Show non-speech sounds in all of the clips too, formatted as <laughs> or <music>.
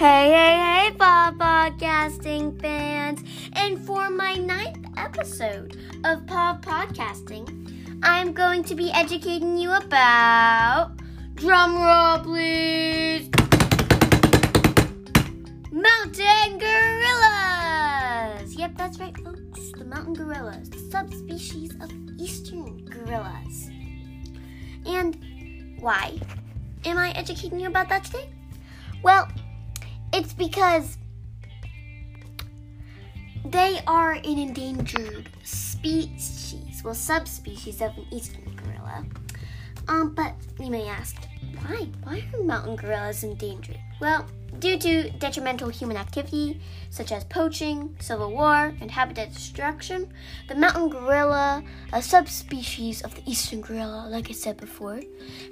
Hey, hey, hey, Pod Podcasting fans! And for my ninth episode of Pod Podcasting, I'm going to be educating you about. Drum roll, please! Mountain gorillas! Yep, that's right, folks. The mountain gorillas, the subspecies of eastern gorillas. And why am I educating you about that today? Well, it's because they are an endangered species, well, subspecies of an eastern gorilla. Um, but you may ask, why? Why are mountain gorillas endangered? Well, due to detrimental human activity such as poaching, civil war, and habitat destruction, the mountain gorilla, a subspecies of the eastern gorilla, like I said before,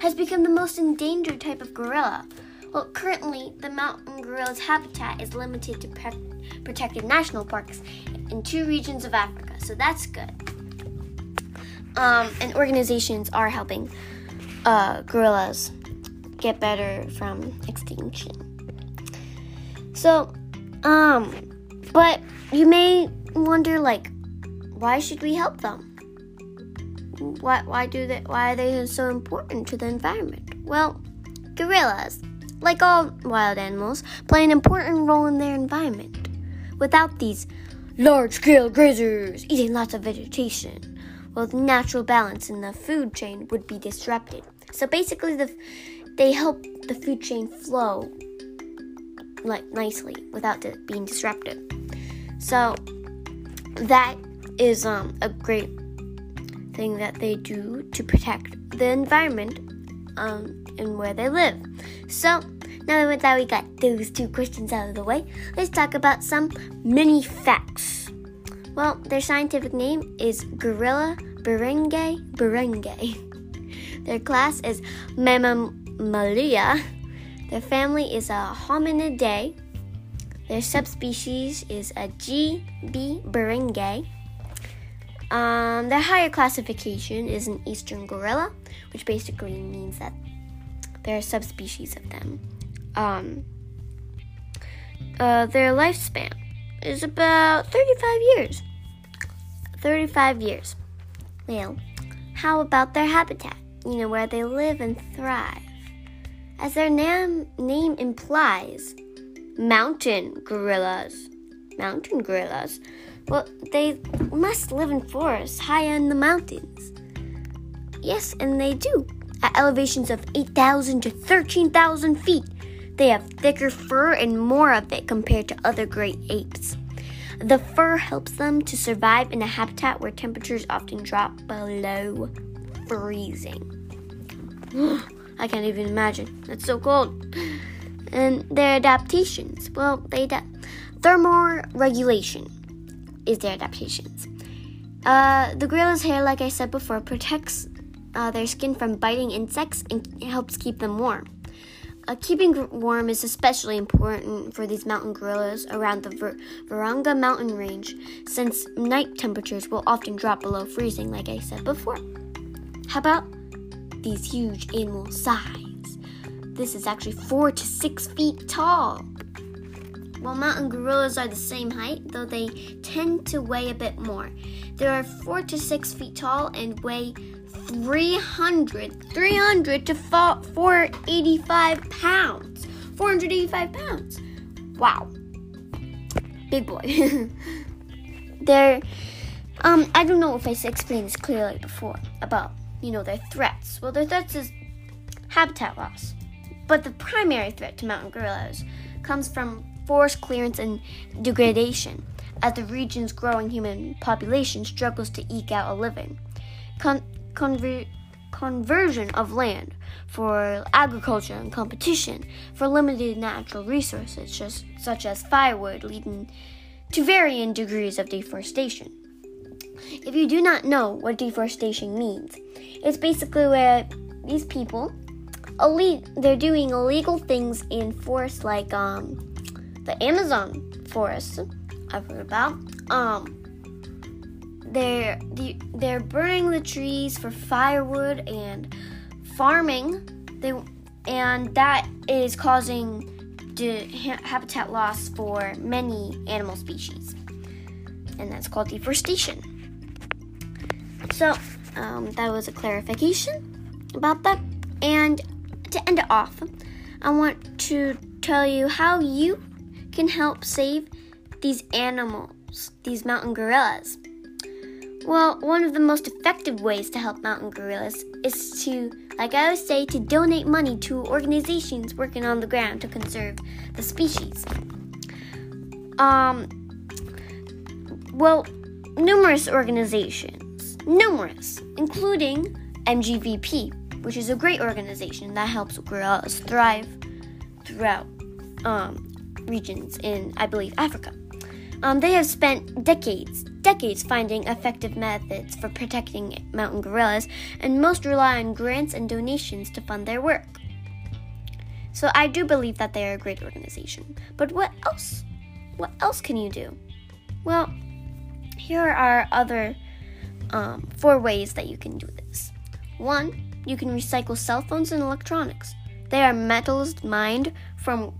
has become the most endangered type of gorilla. Well, currently, the mountain gorilla's habitat is limited to pre- protected national parks in two regions of Africa, so that's good. Um, and organizations are helping uh, gorillas get better from extinction. So, um, but you may wonder, like, why should we help them? Why, why do they? Why are they so important to the environment? Well, gorillas like all wild animals, play an important role in their environment. Without these large scale grazers eating lots of vegetation, well, the natural balance in the food chain would be disrupted. So basically, the, they help the food chain flow like nicely without it being disrupted. So that is um, a great thing that they do to protect the environment um, and where they live. So, now that we got those two questions out of the way, let's talk about some mini facts. Well, their scientific name is Gorilla Berenge berenge. <laughs> Their class is Mammalia. Their family is a Hominidae. Their subspecies is a G. b berenge. Um, their higher classification is an eastern gorilla, which basically means that there are subspecies of them. Um, uh, their lifespan is about 35 years. 35 years. Well, how about their habitat? You know, where they live and thrive. As their nam- name implies, mountain gorillas. Mountain gorillas. Well, they must live in forests high in the mountains. Yes, and they do. At elevations of 8,000 to 13,000 feet, they have thicker fur and more of it compared to other great apes. The fur helps them to survive in a habitat where temperatures often drop below freezing. <gasps> I can't even imagine. It's so cold. And their adaptations. Well, they da- thermoregulation is their adaptations. Uh, the gorilla's hair, like I said before, protects uh, their skin from biting insects and helps keep them warm. Uh, keeping warm is especially important for these mountain gorillas around the Vir- Virunga mountain range, since night temperatures will often drop below freezing, like I said before. How about these huge animal size? This is actually four to six feet tall. While mountain gorillas are the same height, though they tend to weigh a bit more. They are four to six feet tall and weigh 300, 300 to 485 pounds. 485 pounds. Wow. Big boy. <laughs> They're, um, I don't know if I explained this clearly before about, you know, their threats. Well, their threats is habitat loss. But the primary threat to mountain gorillas comes from forest clearance and degradation as the region's growing human population struggles to eke out a living. Conver- conversion of land for agriculture and competition for limited natural resources just, such as firewood leading to varying degrees of deforestation. If you do not know what deforestation means, it's basically where these people they're doing illegal things in forests like um, the Amazon forest I've heard about. Um, they're they're burning the trees for firewood and farming. They and that is causing de- ha- habitat loss for many animal species, and that's called deforestation. So um, that was a clarification about that. And to end it off, I want to tell you how you can help save these animals, these mountain gorillas. Well, one of the most effective ways to help mountain gorillas is to, like I always say, to donate money to organizations working on the ground to conserve the species. Um, well, numerous organizations, numerous, including MGVP, which is a great organization that helps gorillas thrive throughout um, regions in, I believe, Africa. Um, they have spent decades, decades finding effective methods for protecting mountain gorillas, and most rely on grants and donations to fund their work. So I do believe that they are a great organization. But what else? What else can you do? Well, here are other um, four ways that you can do this. One, you can recycle cell phones and electronics. They are metals mined from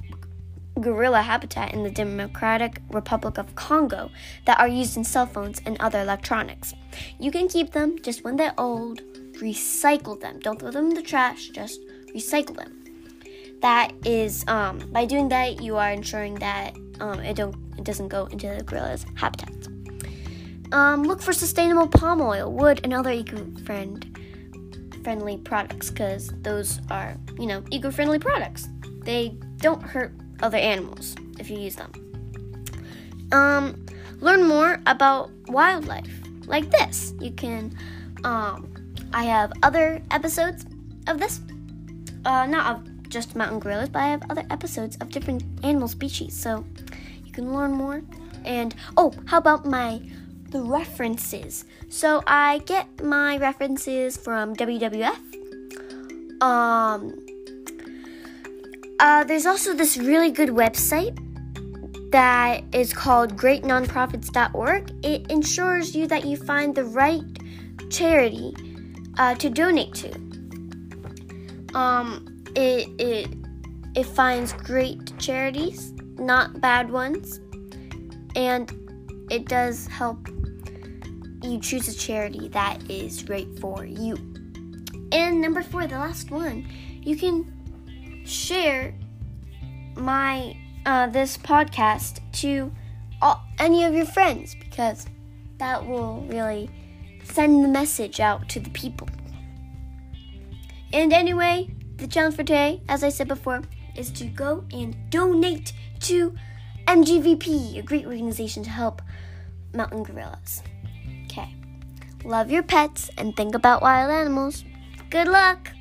gorilla habitat in the Democratic Republic of Congo that are used in cell phones and other electronics. You can keep them just when they're old, recycle them. Don't throw them in the trash, just recycle them. That is, um, by doing that, you are ensuring that um, it don't it doesn't go into the gorilla's habitat. Um, look for sustainable palm oil, wood, and other eco-friend friendly products because those are, you know, eco-friendly products. They don't hurt other animals if you use them. Um, learn more about wildlife like this. You can, um, I have other episodes of this, uh, not of just mountain gorillas, but I have other episodes of different animal species. So you can learn more. And oh, how about my the references? So I get my references from WWF. Um, uh, there's also this really good website that is called greatnonprofits.org. It ensures you that you find the right charity uh, to donate to. Um, it, it, it finds great charities, not bad ones, and it does help you choose a charity that is right for you. And number four, the last one, you can share my uh, this podcast to all, any of your friends because that will really send the message out to the people. And anyway, the challenge for today, as I said before, is to go and donate to MGVP, a great organization to help mountain gorillas. Okay. Love your pets and think about wild animals. Good luck!